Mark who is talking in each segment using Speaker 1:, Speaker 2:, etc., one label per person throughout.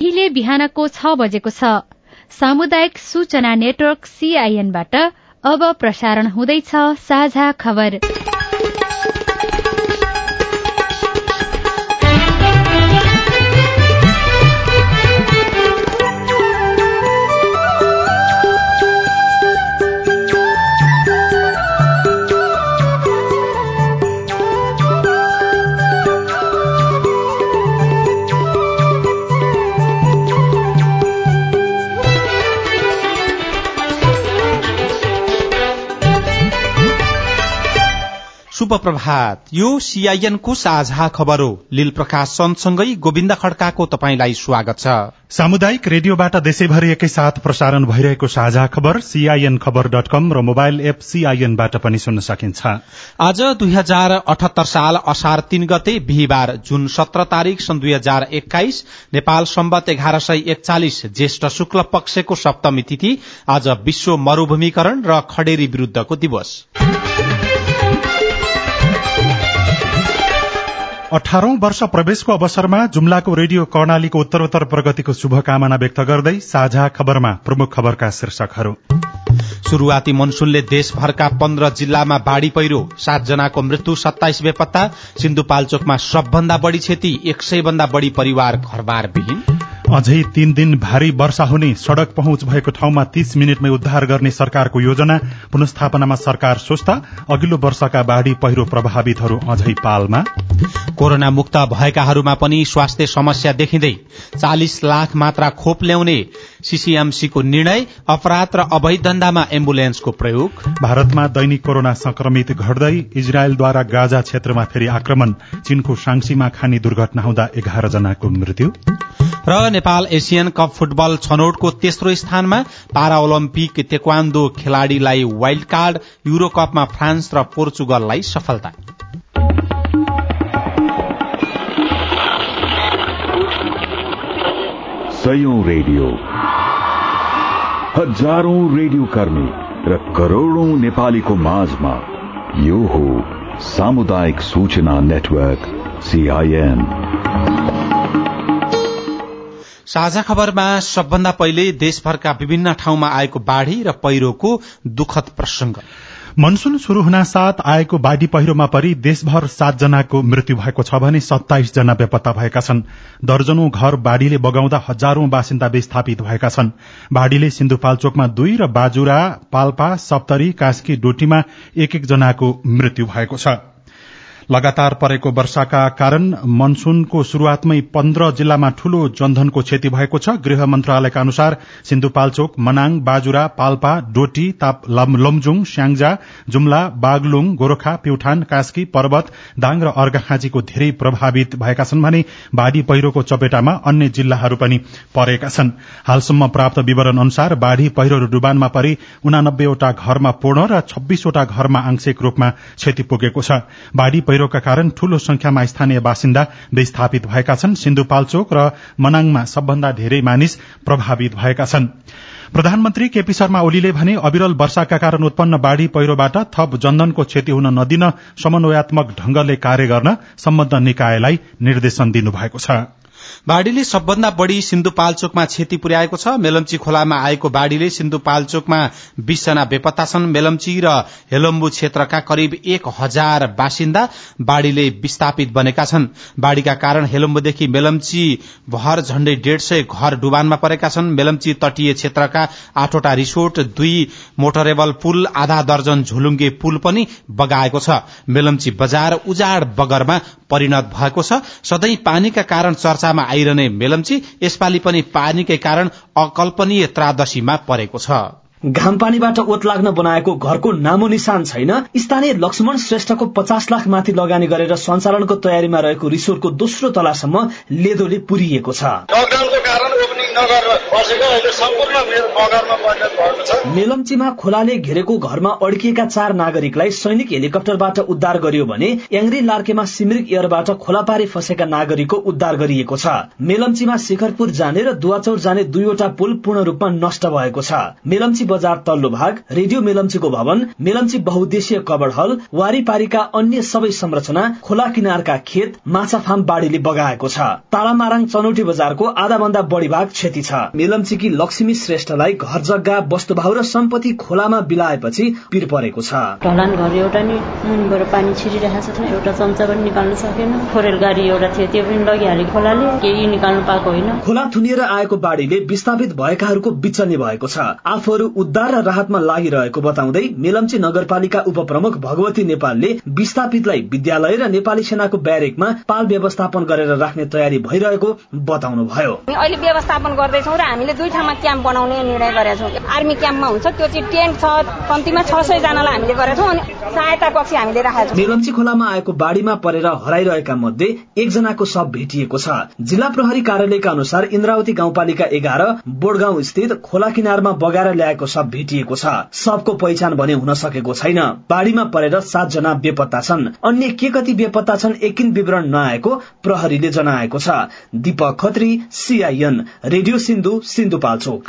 Speaker 1: अहिले बिहानको छ बजेको छ। सामुदायिक सूचना नेटवर्क सीआईएनबाट अब प्रसारण हुँदैछ साझा खबर।
Speaker 2: शुभ प्रभात यो सीआईएनको साझा खबर हो। लील प्रकाश सन्तसँगै गोविन्द खड्काको तपाईँलाई स्वागत छ।
Speaker 3: सामुदायिक रेडियोबाट देशैभरि एकैसाथ प्रसारण भइरहेको साझा खबर सीआईएन खबर डट कम र मोबाइल एप सीआईएनबाट पनि सुन्न सकिन्छ।
Speaker 2: आज दुई हजार अठहत्तर साल असार तीन गते बिहिबार जुन सत्र तारीक सन् दुई हजार एक्काइस नेपाल सम्बत एघार सय एकचालिस ज्येष्ठ शुक्ल पक्षको सप्तमी तिथि आज विश्व मरूभूमिकरण र खडेरी विरूद्धको दिवस।
Speaker 3: अठारौं वर्ष प्रवेशको अवसरमा जुम्लाको रेडियो कर्णालीको उत्तरोत्तर प्रगतिको शुभकामना व्यक्त गर्दै साझा खबरमा प्रमुख खबरका शीर्षकहरू।
Speaker 2: शुरूआती मनसूनले देशभरका पन्ध्र जिल्लामा बाढ़ी पहिरो सातजनाको मृत्यु सत्ताइस बेपत्ता सिन्धुपाल्चोकमा सबभन्दा बढ़ी क्षति एक सय भन्दा बढ़ी परिवार घरबार विहीन
Speaker 3: अझै तीन दिन भारी वर्षा हुने सड़क पहुँच भएको ठाउँमा तीस मिनटमै उद्धार गर्ने सरकारको योजना पुनस्थापनामा सरकार सुस्त अघिल्लो वर्षका बाढ़ी पहिरो प्रभावितहरू अझै पालमा।
Speaker 2: कोरोना मुक्त भएकाहरूमा पनि स्वास्थ्य समस्या देखिँदै चालिस लाख मात्रा खोप ल्याउने सीसीएमसीको निर्णय अपराध र अवैध धन्दामा एम्बुलेन्सको प्रयोग।
Speaker 3: भारतमा दैनिक कोरोना संक्रमित घट्दै इजरायलद्वारा गाजा क्षेत्रमा फेरि आक्रमण चीनको साङ्सीमा खानी दुर्घटना हुँदा एघार जनाको मृत्यु।
Speaker 2: र नेपाल एसियन कप फुटबल छनौटको तेस्रो स्थानमा पारा ओलम्पिक तेक्वान्दो खेलाड़ीलाई वाइल्ड कार्ड युरो कपमा फ्रान्स र पोर्चुगललाई सफलता।
Speaker 4: रेडियो। हजारौं रेडियो कर्मी र करोड़ौं नेपालीको माझमा यो हो सामुदायिक सूचना नेटवर्क सीआईएन
Speaker 2: साझा खबरमा सबभन्दा पहिले देशभरका विभिन्न ठाउँमा आएको बाढ़ी र पहिरोको दुखद प्रसंग
Speaker 3: मनसून शुरू हुन साथ आएको बाढ़ी पहिरोमा परि देशभर सातजनाको मृत्यु भएको छ भने सत्ताइस जना बेपत्ता भएका छन्। दर्जनौं घर बाढ़ीले बगाउँदा हजारौं बासिन्दा विस्थापित भएका छन्। बाढ़ीले सिन्धुपाल्चोकमा दुई र बाजुरा पाल्पा सप्तरी कास्की डोटीमा एक एक जनाको मृत्यु भएको छ। लगातार परेको वर्षाका कारण मनसूनको शुरूआतमै पन्ध्र जिल्लामा ठूलो जनधनको क्षति भएको छ। गृह मन्त्रालयका अनुसार सिन्धुपाल्चोक मनाङ बाजुरा पाल्पा डोटी लमजुङ स्याङ्जा जुम्ला बागलुङ गोरखा प्युठान कास्की पर्वत दाङ र अर्घाखाँचीको धेरै प्रभावित भएका छन् भने बाढ़ी पहिरोको चपेटामा अन्य जिल्लाहरू पनि परेका छन्। हालसम्म प्राप्त विवरण अनुसार बाढ़ी पहिरो डुबानमा परि उनानब्बेवटा घरमा पूर्ण र छब्बीसवटा घरमा आंशिक रूपमा क्षति पुगेको छ। पहिरोका कारण ठूलो संख्यामा स्थानीय बासिन्दा विस्थापित भएका छन्। सिन्धुपाल्चोक र मनाङमा सबभन्दा धेरै मानिस प्रभावित भएका छन्। प्रधानमन्त्री केपी शर्मा ओलीले भने अविरल वर्षाका कारण उत्पन्न बाढ़ी पहिरोबाट थप जनधनको क्षति हुन नदिन समन्वयात्मक ढंगले कार्य गर्न सम्बद्ध निकायलाई निर्देशन दिनुभएको छ।
Speaker 2: बाढ़ीले सबभन्दा बढ़ी सिन्धुपाल्चोकमा क्षति पुर्याएको छ। मेलम्ची खोलामा आएको बाढ़ीले सिन्धुपाल्चोकमा बीसजना बेपत्ता छन्। मेलम्ची र हेलम्बु क्षेत्रका करिब एक हजार बासिन्दा बाढ़ीले विस्थापित बनेका छन्। बाढ़ीका कारण हेलम्बुदेखि मेलम्ची भर झण्डै डेढ़ सय घर डुबानमा परेका छन्। मेलम्ची तटीय क्षेत्रका आठवटा रिसोर्ट दुई मोटरेबल पुल आधा दर्जन झोलुङ्गे पुल पनि बगाएको छ। मेलम्ची बजार उजाड बगरमा परिणत भएको छ। सधैँ पानीका कारण चर्चामा आइरहने मेलम्ची यसपालि पनि पानीकै कारण अकल्पनीय त्रादशीमा परेको छ।
Speaker 5: घाम पानीबाट ओत लाग्न बनाएको घरको नामो निशान छैन। स्थानीय लक्ष्मण श्रेष्ठको पचास लाख माथि लगानी गरेर सञ्चालनको तयारीमा रहेको रिसोर्टको दोस्रो तलासम्म लेदोले पुरिएको छ। मेलम्चीमा खोलाले घेरेको घरमा अड्किएका चार नागरिकलाई सैनिक हेलिकप्टरबाट उद्धार गरियो भने याङ्री लार्केमा सिमरिक एयरबाट खोलापारी फँसेका नागरिकको उद्धार गरिएको छ। मेलम्चीमा शिखरपुर जाने र दुवाचौर जाने दुईवटा पुल पूर्ण रूपमा नष्ट भएको छ। मेलम्ची बजार तल्लो भाग रेडियो मेलम्चीको भवन मेलम्ची बहुद्देशीय कबड हल वारीपारीका अन्य सबै संरचना खोला किनारका खेत माछा फार्म बाढ़ीले बगाएको छ। तालामाराङ चनौटी बजारको आधा भन्दा बढी भाग क्षति छ। मेलम्चीकी लक्ष्मी श्रेष्ठलाई घर जग्गा वस्तुभाव र सम्पत्ति खोलामा बिलाएपछि पिर परेको छ।
Speaker 6: ढलान घर एउटा नि मुनिबाट पानी छिरिरहेको छ एउटा चम्चा पनि निकाल्न सकेन। खोरेल गाडी एउटा थियो त्यो पनि लगिहाल्यो खोलाले केही निकाल्नु पाएको होइन।
Speaker 5: खोला थुनिएर आएको बाढ़ीले विस्थापित भएकाहरूको बिचनी भएको छ। आफूहरू उद्धार र राहतमा लागिरहेको बताउँदै मेलम्ची नगरपालिका उपप्रमुख भगवती नेपालले विस्थापितलाई विद्यालय र नेपाली सेनाको ब्यारेकमा पाल व्यवस्थापन गरेर राख्ने तयारी भइरहेको बताउनु भयो
Speaker 7: अहिले व्यवस्थापन गर्दैछौ र हामीले दुई ठाउँमा क्याम्प बनाउने निर्णय गरेका छौँ। आर्मी क्याम्पमा हुन्छ त्यो चाहिँ टेन्ट छ कम्तीमा छ सय जनालाई हामीले गरेका छौँ अनि सहायता कक्ष हामीले राखेका छौँ।
Speaker 5: मेलम्ची खोलामा आएको बाढ़ीमा परेर हराइरहेका मध्ये एकजनाको शव भेटिएको छ। जिल्ला प्रहरी कार्यालयका अनुसार इन्द्रावती गाउँपालिका एघार बोडगाउँ स्थित खोला किनारमा बगाएर ल्याएको शव भेटिएको छ। शवको पहिचान भने हुन सकेको छैन। बाढ़ीमा परेर सातजना बेपत्ता छन्। अन्य के कति बेपत्ता छन् एकिन विवरण नआएको प्रहरीले जनाएको छ। Deepak Khatri CIN radio Sindhu Sindhupalchok.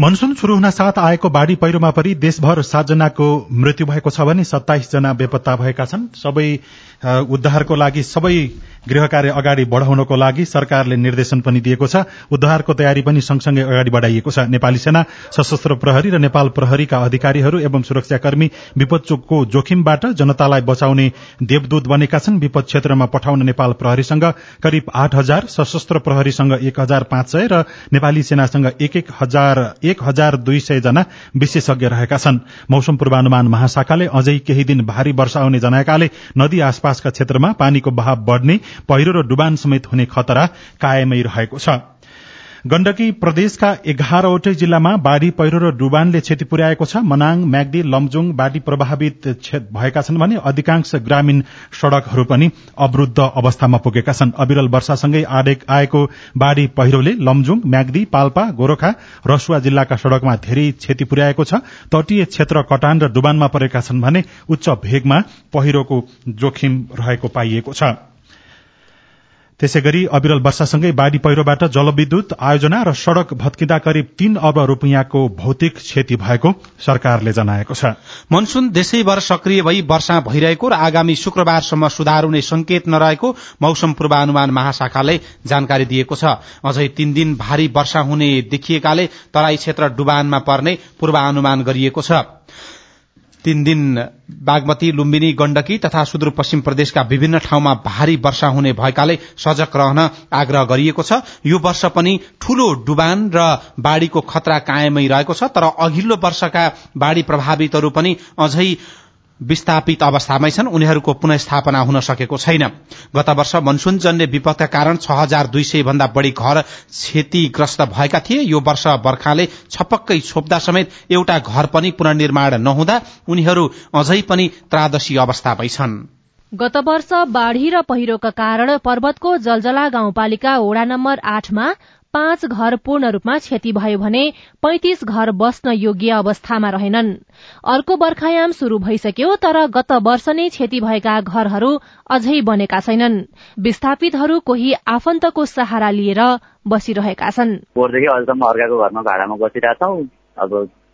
Speaker 3: Monsoon शुरू हुन साथ आएको बाढ़ी पहिरोमा परि देशभर सातजनाको मृत्यु भएको छ भने सत्ताइस जना बेपत्ता भएका छन्। सबै उद्धारको लागि सबै गृह कार्य अगाडि बढ़ाउनको लागि सरकारले निर्देशन पनि दिएको छ। उद्धारको तयारी पनि सँगसँगै अगाडि बढ़ाइएको छ। नेपाली सेना सशस्त्र प्रहरी र नेपाल प्रहरीका अधिकारीहरू एवं सुरक्षाकर्मी विपदको जोखिमबाट जनतालाई बचाउने देवदूत बनेका छन्। विपद क्षेत्रमा पठाउन नेपाल प्रहरीसँग करिब आठ हजार सशस्त्र प्रहरीसँग एक हजार पाँच सय र नेपाली सेनासँग एक एक हजार एक हजार दुई सय जना विशेषज्ञ रहेका छन्। मौसम पूर्वानुमान महाशाखाले अझै केही दिन भारी वर्षा हुने जनाएकाले नदी आसपासका क्षेत्रमा पानीको बहाव बढ़ने पहिरो र डुबान समेत हुने खतरा कायमै रहेको छ। गण्डकी प्रदेशका एघारवटै जिल्लामा बाढ़ी पहिरो र डुबानले क्षति पुर्याएको छ। मनाङ म्याग्दी लमजुङ बाढ़ी प्रभावित भएका छन् भने अधिकांश ग्रामीण सड़कहरू पनि अवरूद्ध अवस्थामा पुगेका छन्। अविरल वर्षासँगै आएको बाढ़ी पहिरोले लमजुङ म्याग्दी पाल्पा गोरखा रसुवा जिल्लाका सड़कमा धेरै क्षति पुर्याएको छ। तटीय क्षेत्र कटान र डुबानमा परेका छन् भने उच्च भेगमा पहिरोको जोखिम रहेको पाइएको छ। त्यसै गरी अविरल वर्षासँगै बाढ़ी पहिरोबाट जलविद्युत आयोजना र सड़क भत्किँदा करिब तीन अर्ब रूपियाँको भौतिक क्षति भएको सरकारले जनाएको छ।
Speaker 2: मनसून देशैभर सक्रिय भई वर्षा भइरहेको र आगामी शुक्रबारसम्म सुधार हुने संकेत नरहेको मौसम पूर्वानुमान महाशाखाले जानकारी दिएको छ। अझै तीन दिन भारी वर्षा हुने देखिएकाले तराई क्षेत्र डुबानमा पर्ने पूर्वानुमान गरिएको छ। तीन दिन बागमती लुम्बिनी गण्डकी तथा सुदूरपश्चिम प्रदेशका विभिन्न ठाउँमा भारी वर्षा हुने भएकाले सजग रहन आग्रह गरिएको छ। यो वर्ष पनि ठूलो डुबान र बाढ़ीको खतरा कायमै रहेको छ तर अघिल्लो वर्षका बाढ़ी प्रभावितहरू पनि अझै विस्थापित अवस्थामै छन्। उनीहरूको पुनस्थापना हुन सकेको छैन। गत वर्ष मनसूनजन्य विपदका कारण छ हजार दुई सय भन्दा बढ़ी घर क्षतिग्रस्त भएका थिए। यो वर्ष बर्खाले छपक्कै छोप्दा समेत एउटा घर पनि पुननिर्माण नहुँदा उनीहरू अझै पनि त्रादशी अवस्थामै छन्।
Speaker 8: गत वर्ष बाढ़ी र पहिरोका कारण पर्वतको जलजला गाउँपालिका वड़ा नम्बर आठमा पाँच घर पूर्ण रूपमा क्षति भयो भने पैंतिस घर बस्न योग्य अवस्थामा रहेनन्। अर्को बर्खायाम शुरू भइसक्यो तर गत वर्ष नै क्षति भएका घरहरू अझै बनेका छैनन्। विस्थापितहरू कोही आफन्तको सहारा लिएर बसिरहेका छन्।
Speaker 9: अर्काको घरमा भाडामा बसिरहेछौ अब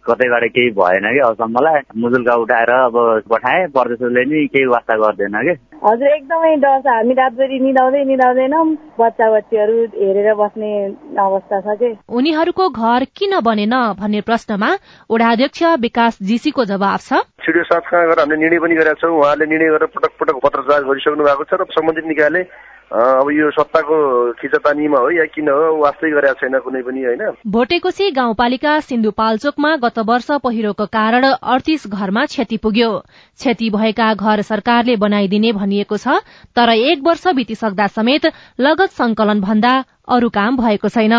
Speaker 9: कतैबाट केही भएन कि अबसम्मलाई मुजुल्का उठाएर अब पठाए परदेशले नि केही वास्ता गर्दैन कि।
Speaker 10: हजुर एकदमै डर छ। हामी रातभरि निदाउँदै निदाउँदैनौँ। बच्चा बच्चीहरू हेरेर बस्ने अवस्था छ कि।
Speaker 8: उनीहरूको घर किन बनेन भन्ने प्रश्नमा वडाध्यक्ष विकास जीसीको जवाब छ।
Speaker 11: छिटो साथ गरेर हामीले निर्णय पनि गरेका छौँ उहाँले निर्णय गरेर पटक पटक पत्रचार गरिसक्नु भएको छ र सम्बन्धित निकायले अब यो सत्ताको खिचतानीमा हो या किन हो वास्तै गरेका छैन कुनै पनि होइन?
Speaker 8: भोटेकोशी गाउँपालिका सिन्धुपाल्चोकमा गत वर्ष पहिरोको कारण अडतिस घरमा क्षति पुग्यो। क्षति भएका घर सरकारले बनाइदिने भनिएको छ तर एक वर्ष बितिसक्दा समेत लगत संकलन भन्दा अरू काम भएको छैन।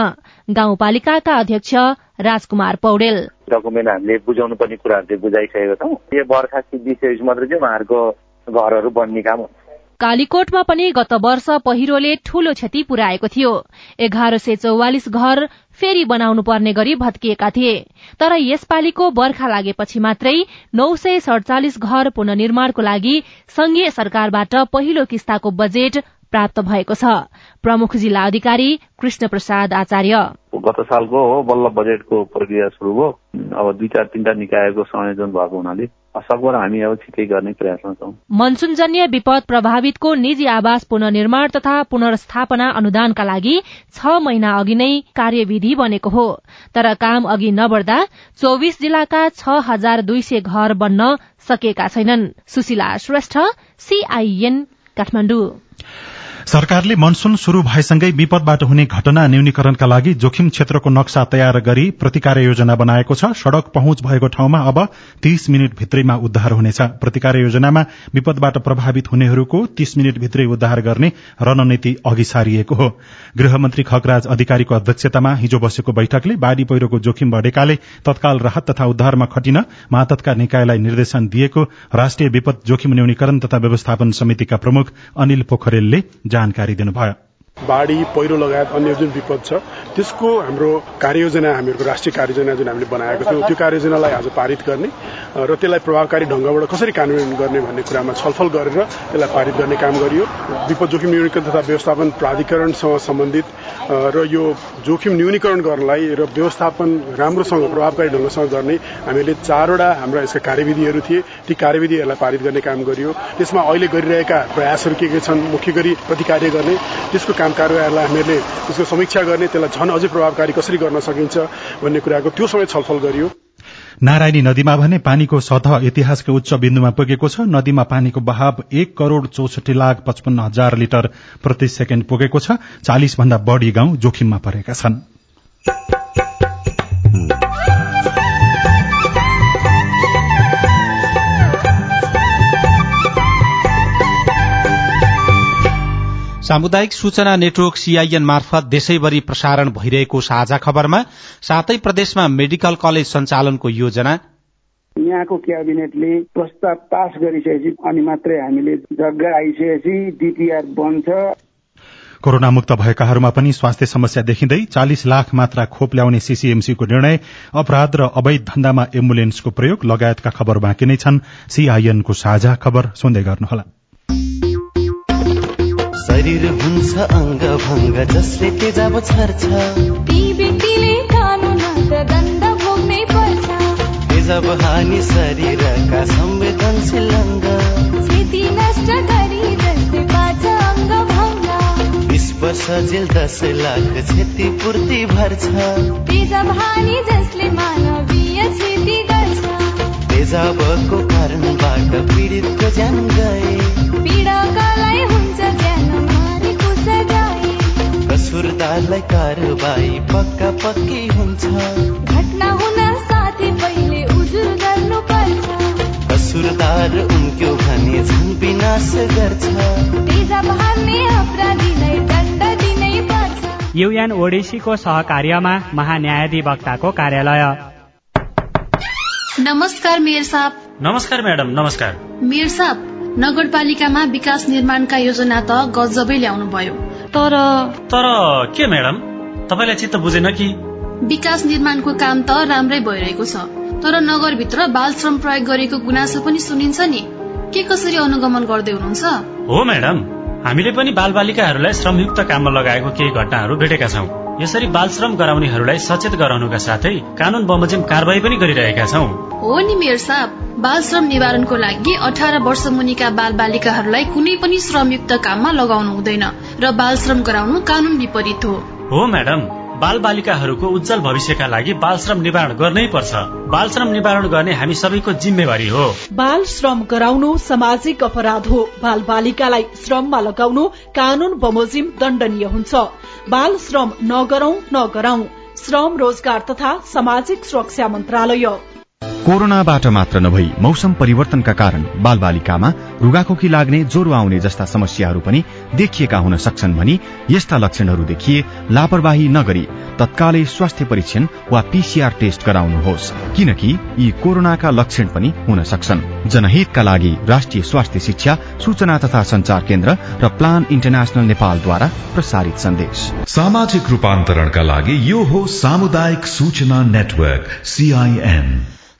Speaker 8: गाउँपालिकाका अध्यक्ष राजकुमार पौडेल।
Speaker 9: डकुमेन्ट हामीले बुझाउनु पर्ने कुराहरू चाहिँ बुझाइसकेको छौँ। यो बर्खा सिद्धिसकेपछि मात्रै चाहिँ उहाँहरूको घरहरू बन्ने काम हुन्छ
Speaker 8: कालीकोटमा पनि गत वर्ष पहिरोले ठूलो क्षति पुर्याएको थियो। एघार सय चौवालिस घर फेरि बनाउनु पर्ने गरी भत्किएका थिए। तर यसपालिको बर्खा लागेपछि मात्रै नौ सय सड़चालिस घर पुननिर्माणको लागि संघीय सरकारबाट पहिलो किस्ताको बजेट प्राप्त भएको छ। प्रमुख जिल्ला अधिकारी कृष्ण प्रसाद आचार्य।
Speaker 12: गत सालको हो बल्ल बजेटको प्रक्रिया शुरू भयो। अब दुई चार तिनवटा निकायको संयोजन भएको हुनाले सकभर हामी अब छिटै गर्ने प्रयासमा छौँ।
Speaker 8: मनसुनजन्य विपद प्रभावितको निजी आवास पुननिर्माण तथा पुनर्स्थापना अनुदानका लागि छ महिना अघि नै कार्यविधि बनेको हो। तर काम अघि नबढ्दा चौविस जिल्लाका छ हजार दुई सय घर बन्न सकेका छैनन्। सुशीला श्रेष्ठ सीआईएन काठमाडौँ।
Speaker 3: सरकारले मनसून शुरू भएसँगै विपदबाट हुने घटना न्यूनीकरणका लागि जोखिम क्षेत्रको नक्सा तयार गरी प्रतिकार योजना बनाएको छ। सड़क पहुँच भएको ठाउँमा अब तीस मिनट भित्रैमा उद्धार हुनेछ। प्रतिकार योजनामा विपदबाट प्रभावित हुनेहरूको तीस मिनट भित्रै उद्धार गर्ने रणनीति अघि सारिएको हो। गृहमन्त्री खगराज अधिकारीको अध्यक्षतामा हिजो बसेको बैठकले बाढ़ी पहिरोको जोखिम बढ़ेकाले तत्काल राहत तथा उद्धारमा खटिन मातहतका निकायलाई निर्देशन दिएको राष्ट्रिय विपद जोखिम न्यूनीकरण तथा व्यवस्थापन समितिका प्रमुख अनिल पोखरेलले जानकारी दिनुभयो।
Speaker 13: बाढ़ी पहिरो लगायत अन्य जुन विपद छ त्यसको हाम्रो कार्ययोजना हामीहरूको राष्ट्रिय कार्ययोजना जुन हामीले बनाएको थियौँ त्यो कार्ययोजनालाई आज पारित गर्ने र त्यसलाई प्रभावकारी ढंगबाट कसरी कार्यान्वयन गर्ने भन्ने कुरामा छलफल गरेर त्यसलाई पारित गर्ने काम गरियो। विपद जोखिम न्यूनीकरण तथा व्यवस्थापन प्राधिकरणसँग सम्बन्धित र यो जोखिम न्यूनीकरण गर्नलाई र व्यवस्थापन राम्रोसँग प्रभावकारी ढंगसँग गर्ने हामीले चारवटा हाम्रा यसका कार्यविधिहरू थिए। ती कार्यविधिहरूलाई पारित गर्ने काम गरियो। त्यसमा अहिले गरिरहेका प्रयासहरू के के छन् मुख्य गरी प्रतिकार्य गर्ने त्यसको काम कार्यहरूलाई हामीहरूले त्यसको समीक्षा गर्ने त्यसलाई झन अझै प्रभावकारी कसरी गर्न सकिन्छ भन्ने कुराको त्यो समय छलफल गरियो।
Speaker 3: नारायणी नदीमा भने पानीको सतह इतिहासको उच्च बिन्दुमा पुगेको छ। नदीमा पानीको बहाव एक करोड़ चौसठी लाख पचपन्न हजार लिटर प्रति सेकेण्ड पुगेको छ। चालिस भन्दा बढ़ी गाउँ जोखिममा परेका छन्।
Speaker 2: सामुदायिक सूचना नेटवर्क सीआईएन मार्फत देशैभरि प्रसारण भइरहेको साझा खबरमा सातै प्रदेशमा मेडिकल कलेज सञ्चालनको योजना।
Speaker 14: यहाँको क्याबिनेटले प्रस्ताव पास गरिसकेपछि अनि मात्रै हामीले जग्गा आइसकेपछि डिपिआर बन्छ।
Speaker 3: कोरोना मुक्त भएकाहरूमा पनि स्वास्थ्य समस्या देखिँदै चालिस लाख मात्रा खोप ल्याउने सीसीएमसीको निर्णय अपराध र अवैध धन्दामा एम्बुलेन्सको प्रयोग लगायतका खबर बाँकी नै छन्। सीआईएनको साझा खबर सुन्दै गर्नुहोला।
Speaker 15: शरीर हुन्छ अङ्ग भङ्ग जसले तेजाब छर्छ। तेजाब हानि शरीरका संवेदनशील अङ्ग
Speaker 16: क्षति नष्ट गरी जसले पार्छ अङ्ग भङ्ग
Speaker 15: बिस वर्ष जेल दस लाख क्षतिपूर्ति भर्छ।
Speaker 16: तेजाब हानि जसले मानवीय क्षति गर्छ।
Speaker 15: तेजाबको कारणबाट पीडितको ज्यान गए।
Speaker 16: पीडकलाई
Speaker 15: कसुरदारलाई कारवाही पक्का पक्की हुन्छ।
Speaker 16: घटना हुन साथै पहिले उजुर गर्नु पर्छ
Speaker 15: कसुरदार उनको भने झन् विनाश गर्छ।
Speaker 16: तेजा अपराधीलाई दण्ड दिनै पर्छ।
Speaker 17: युएन ओडिसीको सहकार्यमा महान्यायाधिवक्ताको कार्यालय।
Speaker 18: नमस्कार मेयर साहब।
Speaker 19: नमस्कार म्याडम। नमस्कार।
Speaker 18: मेयर साहब नगरपालिकामा विकास निर्माणका योजना त गजबै ल्याउनु भयो तर
Speaker 19: तर के म्याडम? तपाईँलाई चित्त बुझेन कि?
Speaker 18: विकास निर्माणको काम त राम्रै भइरहेको छ। तर नगरभित्र बाल श्रम प्रयोग गरेको गुनासो पनि सुनिन्छ नि। के कसरी अनुगमन गर्दै हुनुहुन्छ?
Speaker 19: हो म्याडम। हामीले पनि बाल बालिकाहरूलाई श्रमयुक्त काममा लगाएको केही घटनाहरू भेटेका छौँ। यसरी बाल श्रम गराउनेहरूलाई सचेत गराउनुका साथै कानून बमोजिम कारवाही पनि गरिरहेका छौँ।
Speaker 18: हो नि मेयर साहब बाल श्रम निवारणको लागि अठार वर्ष मुनिका बाल बालिकाहरूलाई कुनै पनि श्रमयुक्त काममा लगाउनु हुँदैन र बाल श्रम गराउनु कानून विपरीत हो।
Speaker 19: हो म्याडम। बाल बालिकाहरूको उज्जवल भविष्यका लागि बाल श्रम निवारण गर्नै पर्छ। बाल श्रम निवारण गर्ने हामी सबैको जिम्मेवारी हो।
Speaker 20: बाल श्रम गराउनु सामाजिक अपराध हो। बाल बालिकालाई श्रममा लगाउनु कानून बमोजिम दण्डनीय हुन्छ। बाल श्रम नगरौं नगराउँ श्रम रोजगार तथा सामाजिक सुरक्षा मन्त्रालय।
Speaker 21: कोरोनाबाट मात्र नभई मौसम परिवर्तनका कारण बालबालिकामा रुगाखोकी लाग्ने ज्वरो आउने जस्ता समस्याहरू पनि देखिएका हुन सक्छन् भनी यस्ता लक्षणहरू देखिए लापरवाही नगरी तत्कालै स्वास्थ्य परीक्षण वा पीसीआर टेस्ट गराउनुहोस्। किनकि यी कोरोनाका लक्षण पनि हुन सक्छन्। जनहितका लागि राष्ट्रिय स्वास्थ्य शिक्षा सूचना तथा संचार केन्द्र र प्लान इन्टरनेशनल नेपालद्वारा प्रसारित सन्देश।
Speaker 22: सामाजिक रूपान्तरणका लागि यो हो सामुदायिक सूचना नेटवर्क सीआईएन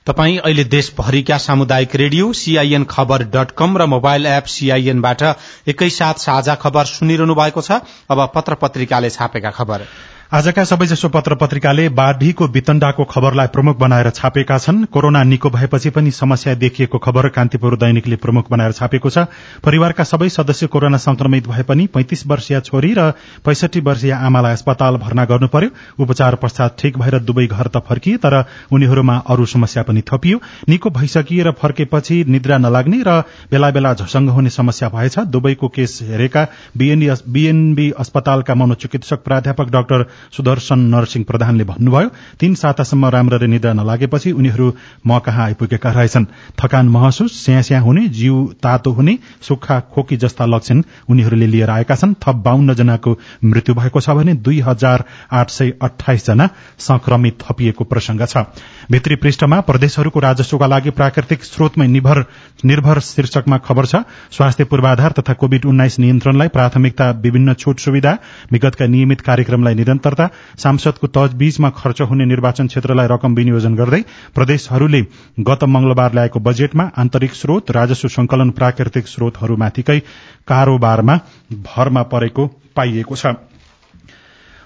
Speaker 2: तपाई अहिले देशभरिका सामुदायिक radio CIN Khabar dot com र मोबाइल एप सीआईएनबाट एकैसाथ साझा खबर सुनिरहनु भएको छ। अब पत्र पत्रिकाले छापेका खबर।
Speaker 3: आजका सबैजसो पत्र पत्रिकाले बाढ़ीको वितण्डाको खबरलाई प्रमुख बनाएर छापेका छन्। कोरोना निको भएपछि पनि समस्या देखिएको खबर कान्तिपुर दैनिकले प्रमुख बनाएर छापेको छ। परिवारका सबै सदस्य कोरोना संक्रमित भए पनि पैंतिस वर्षीय छोरी र पैंसठी वर्षीय आमालाई अस्पताल भर्ना गर्नु पर्यो उपचार पश्चात ठिक भएर दुवै घर त फर्किए तर उनीहरूमा अरू समस्या पनि थपियो। निको भइसकिएर फर्केपछि निद्रा नलाग्ने र बेला बेला झसंग हुने समस्या भएछ। दुवैको केस हेरेका बीएनबी अस्पतालका मनोचिकित्सक प्राध्यापक डाक्टर सुदर्शन नरसिंह प्रधानले भन्नुभयो तीन सातासम्म राम्ररी निद्रा नलागेपछि उनीहरू म कहाँ आइपुगेका रहेछन्। थकान महसुस स्यास्या हुने जीव तातो हुने सुक्खा खोकी जस्ता लक्षण उनीहरूले लिएर आएका छन्। थप बाहन्न जनाको मृत्यु भएको छ भने दुई हजार आठ सय अठाइस जना संक्रमित थपिएको प्रसंग छ। भित्री पृष्ठमा प्रदेशहरूको राजस्वका लागि प्राकृतिक स्रोतमै निर्भर शीर्षकमा खबर छ स्वास्थ्य पूर्वाधार तथा कोविड उन्नाइस नियन्त्रणलाई प्राथमिकता विभिन्न छूट सुविधा विगतका नियमित कार्यक्रमलाई निरन्तरता सांसदको तजबीजमा खर्च हुने निर्वाचन क्षेत्रलाई रकम विनियोजन गर्दै प्रदेशहरूले गत मंगलबार ल्याएको बजेटमा आन्तरिक स्रोत राजस्व संकलन प्राकृतिक स्रोतहरूमाथिकै कारोबारमा भरमा परेको पाइएको छ।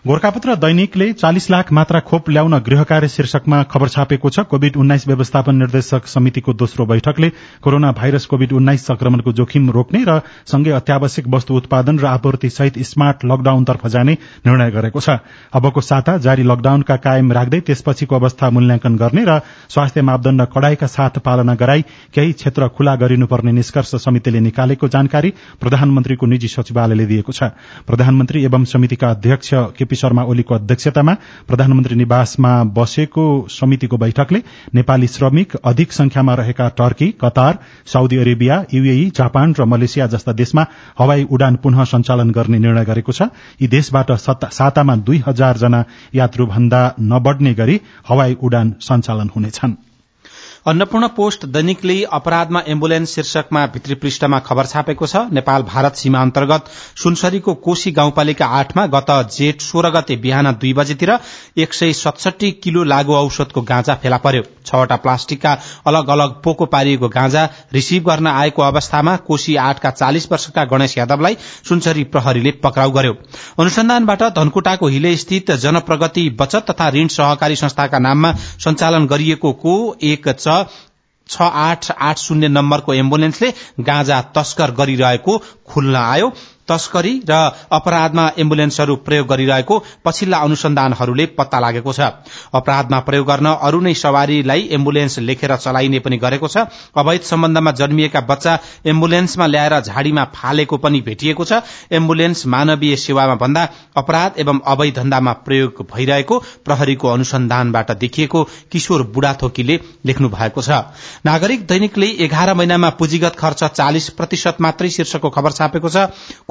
Speaker 3: गोर्खापत्र दैनिकले चालिस लाख मात्रा खोप ल्याउन गृह कार्य शीर्षकमा खबर छापेको छ। कोविड उन्नाइस व्यवस्थापन निर्देशक समितिको दोस्रो बैठकले कोरोना भाइरस कोविड उन्नाइस संक्रमणको जोखिम रोक्ने र सँगै अत्यावश्यक वस्तु उत्पादन र आपूर्ति सहित स्मार्ट लकडाउनतर्फ जाने निर्णय गरेको छ। अबको साता जारी लकडाउनका कायम राख्दै त्यसपछिको अवस्था मूल्याङ्कन गर्ने र स्वास्थ्य मापदण्ड कड़ाईका साथ पालना गराई केही क्षेत्र खुला गरिनुपर्ने निष्कर्ष समितिले निकालेको जानकारी प्रधानमन्त्रीको निजी सचिवालयले दिएको छ। प्रधानमन्त्री एवं समितिका अध्यक्ष केपी शर्मा ओलीको अध्यक्षतामा प्रधानमन्त्री निवासमा बसेको समितिको बैठकले नेपाली श्रमिक अधिक संख्यामा रहेका Turkey Qatar Saudi Arabia UAE Japan र मलेसिया जस्ता देशमा हवाई उडान पुनः सञ्चालन गर्ने निर्णय गरेको छ। यी देशबाट सातामा दुई हजार जना यात्रुभन्दा नबढ़ने गरी हवाई उडान सञ्चालन हुनेछन्।
Speaker 2: अन्नपूर्ण पोस्ट दैनिकले अपराधमा एम्बुलेन्स शीर्षकमा भित्री पृष्ठमा खबर छापेको छ। नेपाल भारत सीमा अन्तर्गत सुनसरीको कोशी गाउँपालिका आठमा गत जेठ सोह्र गते बिहान दुई बजेतिर एक सय सतसठी किलो लागू औषधको गाँजा फेला पर्यो। छवटा प्लास्टिकका अलग अलग पोको पारिएको गाँजा रिसिभ गर्न आएको अवस्थामा कोशी आठका चालिस वर्षका गणेश यादवलाई सुनसरी प्रहरीले पक्राउ गर्यो। अनुसन्धानबाट धनकुटाको हिले स्थित जनप्रगति बचत तथा ऋण सहकारी संस्थाका नाममा सञ्चालन गरिएको को एक छ आठ आठ शून्य नम्बरको एम्बुलेन्सले गाँजा तस्कर गरिरहेको खुल्न आयो। तस्करी र अपराधमा एम्बुलेन्सहरू प्रयोग गरिरहेको पछिल्ला अनुसन्धानहरूले पत्ता लागेको छ। अपराधमा प्रयोग गर्न अरू नै सवारीलाई एम्बुलेन्स लेखेर चलाइने पनि गरेको छ। अवैध सम्बन्धमा जन्मिएका बच्चा एम्बुलेन्समा ल्याएर झाडीमा फालेको पनि भेटिएको छ। एम्बुलेन्स मानवीय सेवामा भन्दा अपराध एवं अवैध धन्दामा प्रयोग भइरहेको प्रहरीको अनुसन्धानबाट देखिएको किशोर बुढाथोकीले लेख्नु भएको छ। नागरिक दैनिकले एघार महिनामा पुँजीगत खर्च चालिस प्रतिशत मात्रै शीर्षकको खबर छापेको छ।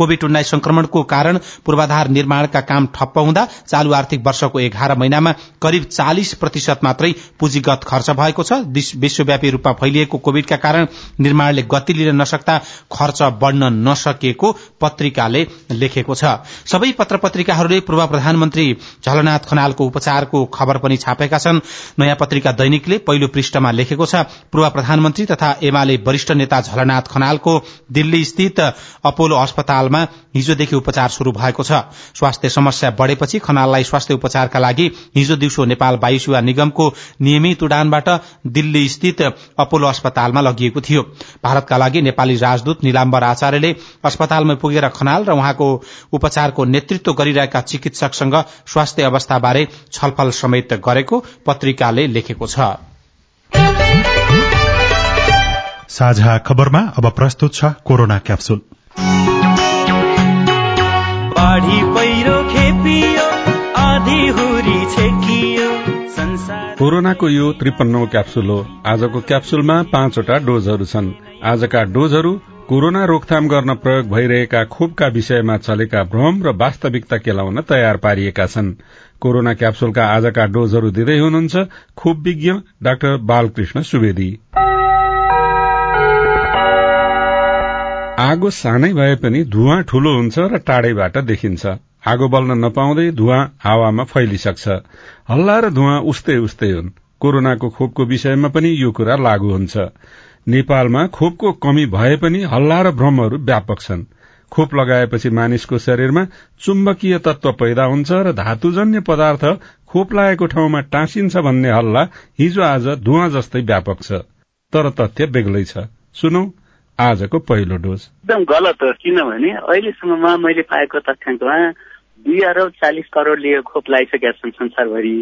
Speaker 2: कोविड उन्नाइस संक्रमणको कारण पूर्वाधार निर्माणका काम ठप्प हुँदा चालू आर्थिक वर्षको एघार महिनामा करिब चालिस प्रतिशत मात्रै पुँजीगत खर्च भएको छ। विश्वव्यापी रूपमा फैलिएको कोविडका कारण निर्माणले गति लिन नसक्दा खर्च बढ़न नसकेको पत्रिकाले लेखेको छ। सबै पत्र पत्रिकाहरूले पूर्व प्रधानमन्त्री झलनाथ खनालको उपचारको खबर पनि छापेका छन्। नयाँ पत्रिका दैनिकले पहिलो पृष्ठमा लेखेको छ पूर्व प्रधानमन्त्री तथा एमाले वरिष्ठ नेता झलनाथ खनालको दिल्ली स्थित अपोलो अस्पतालमा हिजोदेखि उपचार शुरू भएको छ। स्वास्थ्य समस्या बढ़ेपछि खनाललाई स्वास्थ्य उपचारका लागि हिजो दिउँसो नेपाल वायु सेवा निगमको नियमित उडानबाट दिल्ली स्थित अपोलो अस्पतालमा लगिएको थियो। भारतका लागि नेपाली राजदूत निलाम्बर आचार्यले अस्पतालमा पुगेर खनाल र उहाँको उपचारको नेतृत्व गरिरहेका चिकित्सकसँग स्वास्थ्य अवस्थाबारे छलफल समेत गरेको पत्रिकाले लेखेको छ।
Speaker 3: साझा खबरमा अब प्रस्तुत छ कोरोना क्याप्सुल।
Speaker 15: बाढी पहिरो खेपियो आधी हुरी छेकियो
Speaker 23: कोरोनाको यो त्रिपन्नौ क्याप्सुल हो। आजको क्याप्सुलमा पाँचवटा डोजहरू छन्। आजका डोजहरू कोरोना रोकथाम गर्न प्रयोग भइरहेका खोपका विषयमा चलेका भ्रम र वास्तविकता केलाउन तयार पारिएका छन्। कोरोना क्याप्सुलका आजका डोजहरू दिँदै हुनुहुन्छ खोप विज्ञ डाक्टर बालकृष्ण सुवेदी। आगो सानै भए पनि धुवाँ ठूलो हुन्छ र टाढैबाट देखिन्छ। आगो बल्न नपाउँदै धुवाँ हावामा फैलिसक्छ। हल्ला र धुवाँ उस्तै उस्तै हुन्। कोरोनाको खोपको विषयमा पनि यो कुरा लागू हुन्छ। नेपालमा खोपको कमी भए पनि हल्ला र भ्रमहरू व्यापक छन्। खोप लगाएपछि मानिसको शरीरमा चुम्बकीय तत्व पैदा हुन्छ र धातुजन्य पदार्थ खोप लागेको ठाउँमा टाँसिन्छ भन्ने हल्ला हिजो आज धुवाँ जस्तै व्यापक छ। तर तथ्य बेग्लै छ। सुनौ। आजको पहिलो डोज।
Speaker 24: एकदम गलत हो किनभने अहिलेसम्ममा मैले पाएको तथ्याङ्कमा दुई अरब चालिस करोड लियो खोप लगाइसकेका छन् संसारभरि।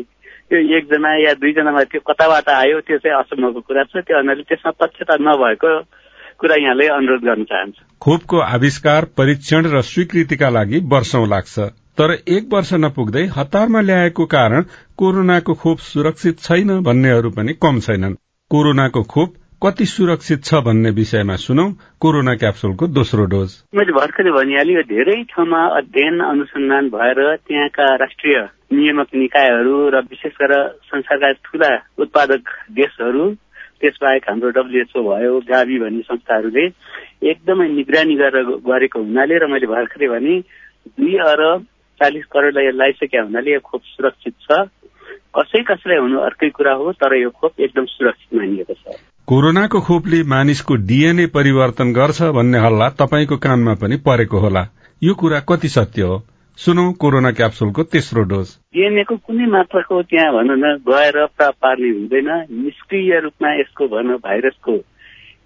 Speaker 24: त्यो एकजना या दुईजनामा त्यो कताबाट आयो त्यो चाहिँ असम्भवको कुरा छ त्यो हुनाले त्यसमा तथ्यता नभएको कुरा यहाँले अनुरोध गर्न चाहन्छु।
Speaker 23: खोपको आविष्कार परीक्षण र स्वीकृतिका लागि वर्षौं लाग्छ। तर एक वर्ष नपुग्दै हतारमा ल्याएको कारण कोरोनाको खोप सुरक्षित छैन भन्नेहरू पनि कम छैनन्। कोरोनाको खोप कति सुरक्षित छ भन्ने विषयमा सुनौ। कोरोना क्याप्सुलको दोस्रो डोज।
Speaker 24: मैले भर्खरै भनिहालेँ धेरै ठाउँमा अध्ययन अनुसन्धान भएर त्यहाँका राष्ट्रिय नियामक निकायहरू र विशेष गरेर संसारका ठूला उत्पादक देशहरू त्यसबाहेक हाम्रो डब्लुएचओ भयो गावी भन्ने संस्थाहरूले एकदमै निगरानी गरेर गरेको हुनाले र मैले भर्खरै भने दुई अरब चालिस करोडलाई लगाइसकेका हुनाले यो खोप सुरक्षित छ। कसै कसैलाई हुनु अर्कै कुरा हो तर यो खोप एकदम सुरक्षित मानिएको छ।
Speaker 23: कोरोनाको खोपले मानिसको डीएनए परिवर्तन गर्छ भन्ने हल्ला तपाईँको कानमा पनि परेको होला। यो कुरा कति सत्य हो? सुनौ कोरोना क्याप्सुलको तेस्रो डोज।
Speaker 24: डीएनएको कुनै मात्राको त्यहाँ भनौँ न गएर प्राप्त पार्ने हुँदैन। निष्क्रिय रूपमा यसको भनौँ भाइरसको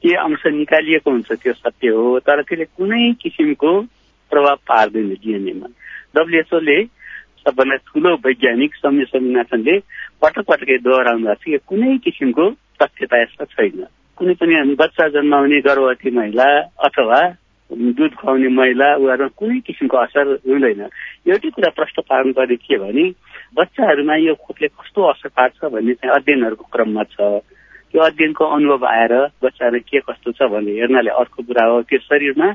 Speaker 24: के अंश निकालिएको हुन्छ त्यो सत्य हो। तर त्यसले कुनै किसिमको प्रभाव पार्दैन डिएनएमा। डब्लुएचओले सबभन्दा ठुलो वैज्ञानिक सौम्य स्वामीनाथनले पटक पटकै दोहोऱ्याउनु भएको छ। यो कुनै किसिमको तथ्यता यस्ता छैन। कुनै पनि बच्चा जन्माउने गर्भवती महिला अथवा दुध खुवाउने महिला उहाँहरूमा कुनै किसिमको असर हुँदैन। एउटै कुरा प्रश्न पार्नुपर्ने के भने बच्चाहरूमा यो खोपले कस्तो असर पार्छ भन्ने चाहिँ अध्ययनहरूको क्रममा छ। त्यो अध्ययनको अनुभव आएर बच्चाहरू के कस्तो छ भन्ने हेर्नाले अर्को कुरा हो त्यो शरीरमा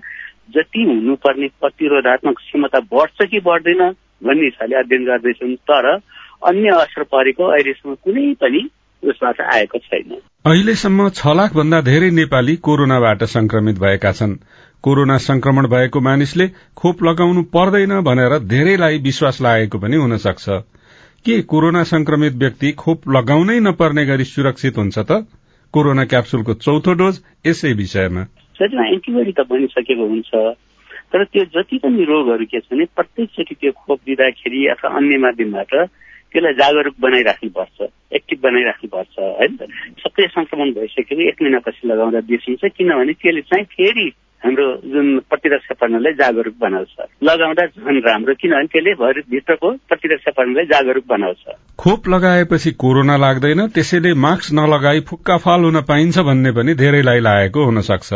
Speaker 24: जति हुनुपर्ने प्रतिरोधात्मक क्षमता बढ्छ कि बढ्दैन भन्ने हिसाबले अध्ययन गर्दैछौँ तर अन्य असर परेको अहिलेसम्म कुनै पनि उसबाट आएको छैन।
Speaker 23: अहिलेसम्म छ लाख भन्दा धेरै नेपाली कोरोनाबाट संक्रमित भएका छन्। कोरोना संक्रमण भएको मानिसले खोप लगाउनु पर्दैन भनेर धेरैलाई विश्वास लागेको पनि हुन सक्छ। के कोरोना संक्रमित व्यक्ति खोप लगाउनै नपर्ने गरी सुरक्षित हुन्छ त? कोरोना क्याप्सुलको चौथो डोज यसै विषयमा।
Speaker 24: शरीरमा एन्टिबडी त बनिसकेको हुन्छ। तर त्यो जति पनि रोगहरू के छ भने प्रत्येकचोटि त्यो खोप दिँदाखेरि अथवा अन्य माध्यमबाट त्यसलाई जागरुक बनाइराख्नुपर्छ एक्टिभ बनाइराख्नुपर्छ होइन? सक्रिय संक्रमण भइसकेको एक महिनापछि लगाउँदा बिर्सिन्छ किनभने त्यसले चाहिँ फेरि हाम्रो जुन प्रतिरक्षा प्रणालीलाई जागरुक बनाउँछ। लगाउँदा झन् राम्रो किनभने त्यसले भरि भित्रको प्रतिरक्षा प्रणालीलाई जागरुक बनाउँछ।
Speaker 23: खोप लगाएपछि कोरोना लाग्दैन त्यसैले मास्क नलगाई फुक्काफाल हुन पाइन्छ भन्ने पनि धेरैलाई लागेको हुन सक्छ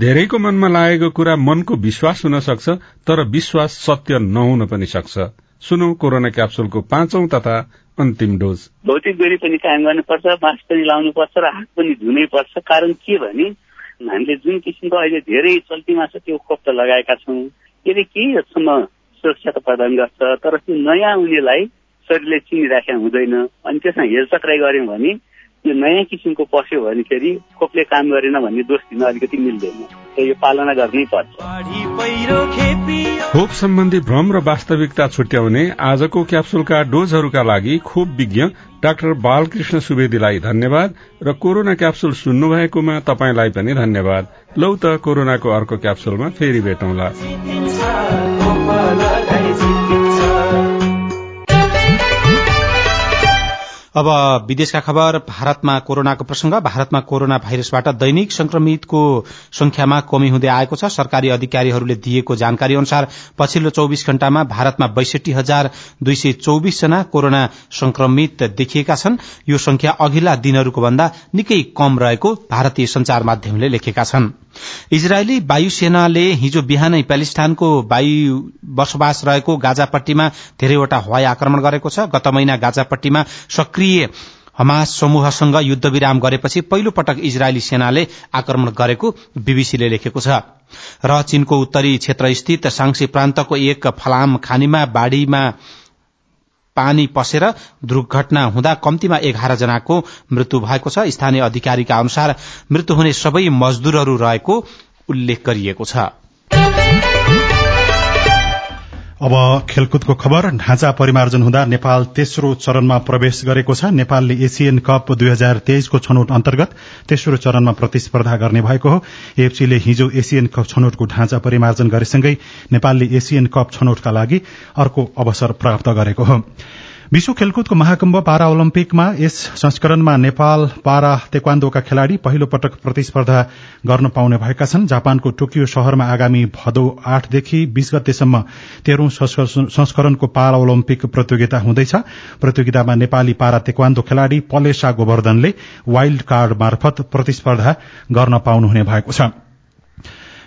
Speaker 23: धेरैको मनमा लागेको कुरा मनको विश्वास हुन सक्छ तर विश्वास सत्य नहुन पनि सक्छ। सुनौ कोरोना क्याप्सुलको पाँचौं तथा अन्तिम डोज।
Speaker 24: भौतिक दूरी पनि कायम गर्नुपर्छ मास्क पनि लाउनुपर्छ र हात पनि धुनै पर्छ कारण के भने हामीले जुन किसिमको अहिले धेरै चल्तीमा छ त्यो खोप त लगाएका छौँ त्यसले केही हदसम्म सुरक्षा त प्रदान गर्छ तर त्यो नयाँ उनीहरूलाई शरीरले चिनिराखेका हुँदैन। अनि त्यसमा हेरचक्राइ गऱ्यौँ भने यो नयाँ किसिमको पस्यो भनेखेरि खोपले काम गरेन भन्ने दोष दिन अलिकति मिल्दैन। यो पालना गर्नै पर्छ।
Speaker 23: खोप सम्बन्धी भ्रम र वास्तविकता छुट्याउने आजको क्याप्सुलका डोजहरूका लागि खोप विज्ञ डाक्टर बालकृष्ण सुवेदीलाई धन्यवाद र कोरोना क्याप्सुल सुन्नु भएकोमा तपाईँलाई पनि धन्यवाद। लौ त कोरोनाको अर्को क्याप्सुलमा फेरि भेटौँला।
Speaker 2: अब विदेशका खबर भारतमा कोरोनाको प्रसंग। भारतमा कोरोना भाइरसबाट दैनिक संक्रमितको संख्यामा कमी हुँदै आएको छ। सरकारी अधिकारीहरूले दिएको जानकारी अनुसार पछिल्लो चौविस घण्टामा भारतमा बैसठी हजार दुई सय चौविस जना कोरोना संक्रमित देखिएका छन्। यो संख्या अघिल्ला दिनहरूको भन्दा निकै कम रहेको भारतीय संचार माध्यमले लेखेका छन्। इजरायली वायुसेनाले हिजो बिहानै प्यालेस्टाइनको वायु बसोबास रहेको गाजापट्टीमा धेरैवटा हवाई आक्रमण गरेको छ। गत महिना गाजापट्टीमा सक्रिय हमास समूहसँग युद्धविराम गरेपछि पहिलो पटक इजरायली सेनाले आक्रमण गरेको बीबीसीले लेखेको छ। र चीनको उत्तरी क्षेत्र स्थित सांसी प्रान्तको एक फलाम खानीमा बाढ़ीमा पानी पसेर दुर्घटना हुँदा कम्तीमा एघार जनाको मृत्यु भएको छ। स्थानीय अधिकारीका अनुसार मृत्यु हुने सबै मजदूरहरू रहेको उल्लेख गरिएको छ।
Speaker 3: अब खेलकुदको खबर। ढाँचा परिमार्जन हुँदा नेपाल तेस्रो चरणमा प्रवेश गरेको छ। नेपालले एसियन कप दुई हजार तेइसको छनौट अन्तर्गत तेस्रो चरणमा प्रतिस्पर्धा गर्ने भएको हो। एफसीले हिजो एसियन कप छनौटको ढाँचा परिमार्जन गरेसँगै नेपालले एसियन कप छनौटका लागि अर्को अवसर प्राप्त गरेको हो। विश्व खेलकुदको महाकुम्भ पारा ओलम्पिकमा यस संस्करणमा नेपाल पारा तेक्वान्दोका खेलाड़ी पहिलो पटक प्रतिस्पर्धा गर्न पाउने भएका छन्। जापानको टोकियो शहरमा आगामी भदौ आठदेखि बीस गतेसम्म तेह्रौं संस्करणको पारा ओलम्पिक प्रतियोगिता हुँदैछ। प्रतियोगितामा नेपाली पारा तेक्वान्दो खेलाड़ी पलेसा गोवर्धनले वाइल्ड कार्ड मार्फत प्रतिस्पर्धा गर्न पाउनुहुने भएको छ।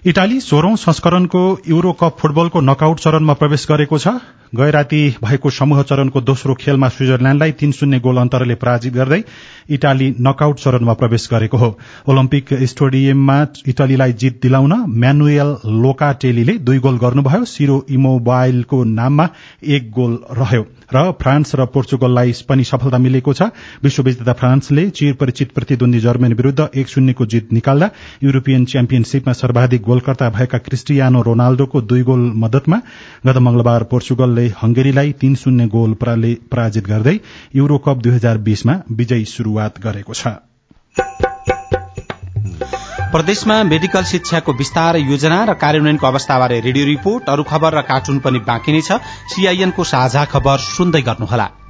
Speaker 3: इटाली सोह्रौं संस्करणको यूरो कप फुटबलको नकआउट चरणमा प्रवेश गरेको छ। गए राति भएको समूह चरणको दोस्रो खेलमा स्विजरल्याण्डलाई तीन शून्य गोल अन्तरले पराजित गर्दै इटाली नकआउट चरणमा प्रवेश गरेको हो। ओलम्पिक स्टेडियममा इटालीलाई जित दिलाउन म्यानुएल लोकाटेलीले दुई गोल गर्नुभयो। सिरो इमोबाइलको नाममा एक गोल रह्यो। र फ्रान्स र पोर्चुगललाई पनि सफलता मिलेको छ। विश्व विजेता फ्रान्सले चिर परिचित प्रतिद्वन्दी जर्मनी विरूद्ध एक शून्यको जित निकाल्दा युरोपियन च्याम्पियनशीपमा सर्वाधिक गोलकर्ता भएका क्रिस्टियानो रोनाल्डोको दुई गोल मदतमा गत मंगलबार पोर्चुगलले हंगेरीलाई तीन शून्य गोल पराजित गर्दै यूरो कप दुई हजार बीसमा विजयी शुरूआत गरेको छ।
Speaker 2: प्रदेशमा मेडिकल शिक्षाको विस्तार योजना र कार्यान्वयनको अवस्थाबारे रेडियो रिपोर्ट अरू खबर र कार्टुन पनि बाँकी नै छ। सीआईएनको साझा खबर सुन्दै गर्नुहोला।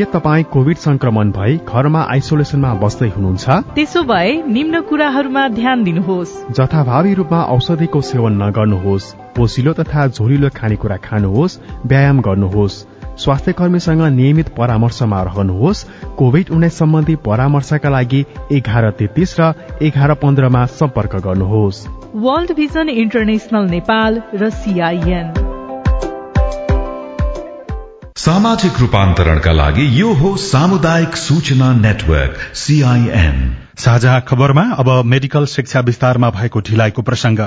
Speaker 25: के तपाईँ कोविड संक्रमण भई घरमा आइसोलेसनमा बस्दै हुनुहुन्छ?
Speaker 26: त्यसो भए निम्न कुराहरूमा ध्यान दिनुहोस्।
Speaker 25: जथाभावी रूपमा औषधिको सेवन नगर्नुहोस्। पोसिलो तथा झोलिलो खानेकुरा खानुहोस् व्यायाम गर्नुहोस्। स्वास्थ्य कर्मीसँग नियमित परामर्शमा रहनुहोस्। कोविड उन्नाइस सम्बन्धी परामर्शका लागि एघार तेत्तीस र एघार पन्ध्रमा सम्पर्क गर्नुहोस्।
Speaker 26: वर्ल्ड भिजन इन्टरनेशनल नेपाल र सीआईएन
Speaker 22: सामाजिक रूपान्तरणका लागि यो हो सामुदायिक सूचना नेटवर्क सीआईएन
Speaker 3: साझा खबरमा अब मेडिकल शिक्षा विस्तारमा भएको ढिलाइको प्रसंग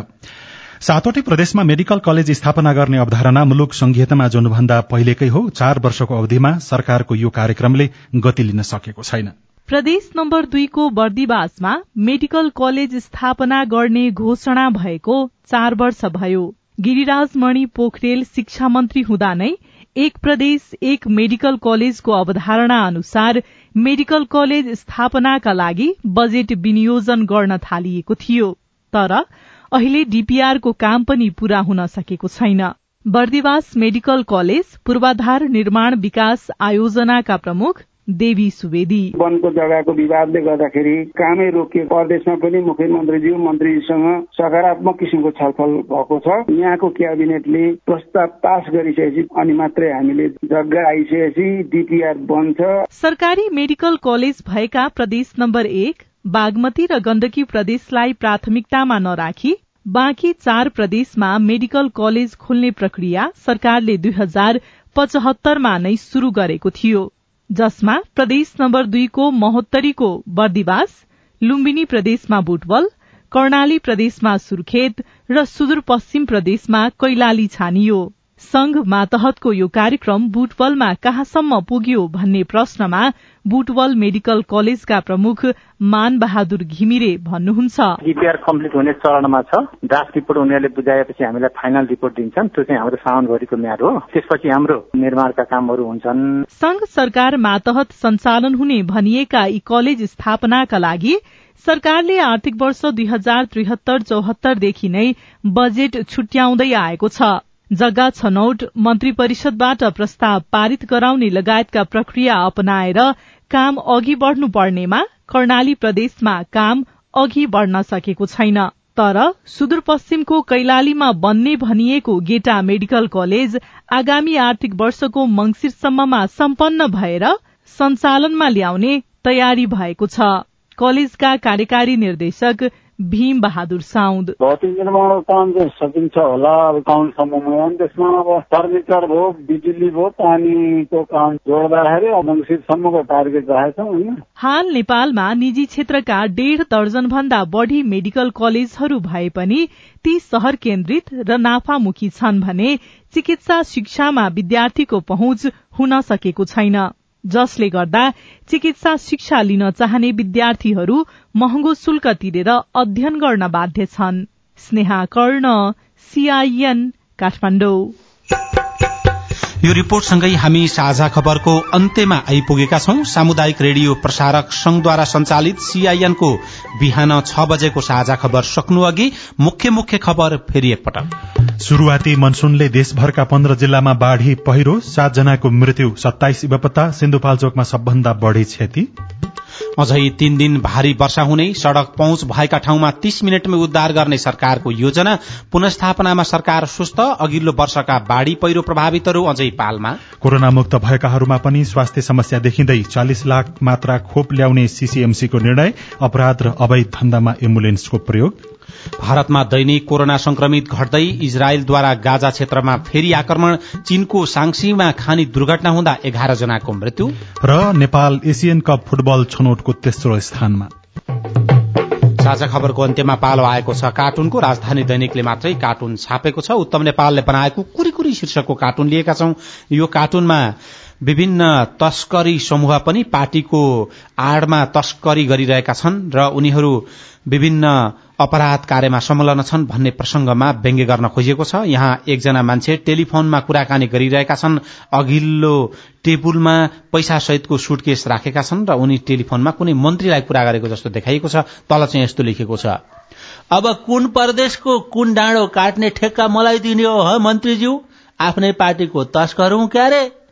Speaker 3: सातवटै प्रदेशमा मेडिकल कलेज स्थापना गर्ने अवधारणा मुलुक संघीयतामा जोनुभन्दा पहिलेकै हो चार वर्षको अवधिमा सरकारको यो कार्यक्रमले गति लिन सकेको छैन।
Speaker 26: प्रदेश नम्बर दुईको बर्दिवासमा मेडिकल कलेज स्थापना गर्ने घोषणा भएको चार वर्ष भयो। गिरिराज मणि पोखरेल शिक्षा मन्त्री हुँदा नै एक प्रदेश एक मेडिकल कलेजको अवधारणा अनुसार मेडिकल कलेज स्थापनाका लागि बजेट विनियोजन गर्न थालिएको थियो तर अहिले डीपीआरको काम पनि पूरा हुन सकेको छैन। बर्दिवास मेडिकल कलेज पूर्वाधार निर्माण विकास आयोजनाका प्रमुख देवी सुवेदी।
Speaker 14: वनको जग्गाको विवादले गर्दाखेरि कामै रोकियो प्रदेशमा पनि मुख्यमन्त्रीज्यू मन्त्रीजीसँग सकारात्मक किसिमको छलफल भएको छ। यहाँको क्याबिनेटले प्रस्ताव पास गरिसकेपछि अनि मात्रै हामीले जग्गा आइसकेपछि डिपिआर बन्छ।
Speaker 26: सरकारी मेडिकल कलेज भएका प्रदेश नम्बर एक बागमती र गण्डकी प्रदेशलाई प्राथमिकतामा नराखी बाँकी चार प्रदेशमा मेडिकल कलेज खोल्ने प्रक्रिया सरकारले दुई हजार पचहत्तरमा नै शुरू गरेको थियो। जसमा प्रदेश नम्बर दुईको महोत्तरीको बर्दिवास लुम्बिनी प्रदेशमा बुटवल कर्णाली प्रदेशमा सुर्खेत र सुदूरपश्चिम प्रदेशमा कैलाली छानियो। संघ मातहतको यो कार्यक्रम बुटवलमा कहाँसम्म पुग्यो भन्ने प्रश्नमा बुटवल मेडिकल कलेजका प्रमुख मान बहादुर घिमिरे भन्नुहुन्छ।
Speaker 27: डिपिआर कम्प्लिट हुने चरणमा छ। ड्राफ्ट रिपोर्ट उनीहरूले बुझाएपछि हामीलाई फाइनल रिपोर्ट दिन्छन्। त्यो चाहिँ हाम्रो साउनभरिको म्याद हो। त्यसपछि हाम्रो निर्माणका कामहरू हुन्छन्।
Speaker 26: संघ सरकार मातहत सञ्चालन हुने भनिएका यी कलेज स्थापनाका लागि सरकारले आर्थिक वर्ष दुई हजार त्रिहत्तर चौहत्तरदेखि नै बजेट छुट्याउँदै आएको छ। जग्गा छनौट मन्त्री परिषदबाट प्रस्ताव पारित गराउने लगायतका प्रक्रिया अपनाएर काम अघि बढ़नु पर्नेमा कर्णाली प्रदेशमा काम अघि बढ़न सकेको छैन। तर सुदूरपश्चिमको कैलालीमा बन्ने भनिएको गेटा मेडिकल कलेज आगामी आर्थिक वर्षको मंगिरसम्ममा सम्पन्न भएर सञ्चालनमा ल्याउने तयारी भएको छ। कलेजका कार्यकारी निर्देशक भीम बहादुर साउद
Speaker 28: भौतिक निर्माणको काम चाहिँ सकिन्छ होला अब काउन्टसम्ममा अनि त्यसमा अब फर्निचर भयो बिजुली भयो पानीको काम जोड्दाखेरि मङ्सिरसम्मको टार्गेट राखेको छौँ होइन?
Speaker 26: हाल नेपालमा निजी क्षेत्रका डेढ दर्जन भन्दा बढ़ी मेडिकल कलेजहरू भए पनि ती शहर केन्द्रित र नाफामुखी छन् भने चिकित्सा शिक्षामा विद्यार्थीको पहुँच हुन सकेको छैन। जसले गर्दा चिकित्सा शिक्षा लिन चाहने विद्यार्थीहरू महँगो शुल्क तिरेर अध्ययन गर्न बाध्य छन्। स्नेहा कर्ण सीआईएन काठमाडौँ।
Speaker 2: यो रिपोर्टसँगै हामी साझा खबरको अन्त्यमा आइपुगेका छौं। सामुदायिक रेडियो प्रसारक संघद्वारा संचालित सीआईएनको बिहान छ बजेको साझा खबर सक्नु अघि मुख्य मुख्य खबर फेरि एकपटक।
Speaker 3: शुरूआती मनसूनले देशभरका पन्ध्र जिल्लामा बाढ़ी पहिरो सातजनाको मृत्यु सत्ताइस बेपत्ता सिन्धुपाल्चोकमा सबभन्दा बढ़ी क्षति।
Speaker 2: अझै तीन दिन भारी वर्षा हुने सड़क पहुँच भएका ठाउँमा तीस मिनटमै उद्धार गर्ने सरकारको योजना पुनस्थापनामा सरकार सुस्त अघिल्लो वर्षका बाढ़ी पहिरो प्रभावितहरू अझै पालमा।
Speaker 3: कोरोना मुक्त भएकाहरूमा पनि स्वास्थ्य समस्या देखिँदै चालिस लाख मात्रा खोप ल्याउने सीसीएमसीको निर्णय अपराध र अवैध धन्दामा एम्बुलेन्सको प्रयोग।
Speaker 2: भारतमा दैनिक कोरोना संक्रमित घट्दै इजरायलद्वारा गाजा क्षेत्रमा फेरि आक्रमण चीनको साङ्सीमा खानी दुर्घटना हुँदा एघार जनाको मृत्यु
Speaker 3: र नेपाल एसियन कप फुटबल छनौटको तेस्रो स्थानमा।
Speaker 2: साझा खबरको अन्त्यमा पालो आएको छ कार्टुनको। राजधानी दैनिकले मात्रै कार्टुन छापेको छ। उत्तम नेपालले बनाएको कुरी शीर्षकको कार्टुन लिएका छौं। यो कार्टुनमा विभिन्न तस्करी समूह पनि पार्टीको आड़मा तस्करी गरिरहेका छन् र उनीहरू विभिन्न अपराध कार्यमा संलग्न छन् भन्ने प्रसंगमा व्यङ्ग्य गर्न खोजिएको छ। यहाँ एकजना मान्छे टेलिफोनमा कुराकानी गरिरहेका छन्। अघिल्लो टेबुलमा पैसा सहितको सुटकेस राखेका छन् र उनी टेलिफोनमा कुनै मन्त्रीलाई कुरा गरेको जस्तो देखाइएको छ। तल चाहिँ यस्तो लेखेको छ। अब कुन प्रदेशको कुन डाँडो काट्ने ठेक्का मलाई दिने हो मन्त्रीज्यू? आफ्नै पार्टीको तस्कर हुँ क्यारे?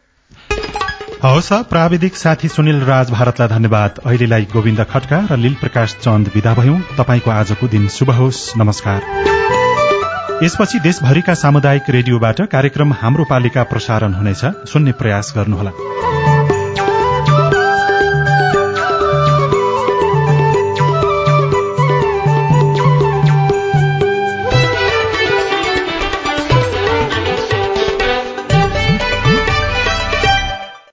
Speaker 3: हवस् प्राविधिक साथी सुनिल राज भारतलाई धन्यवाद। अहिलेलाई गोविन्द खड्का र लील प्रकाश चन्द विदा भयौं। तपाईँको आजको दिन शुभ होस्। नमस्कार। यसपछि देशभरिका सामुदायिक रेडियोबाट कार्यक्रम हाम्रो पालिका प्रसारण हुनेछ। सुन्ने प्रयास गर्नुहोला।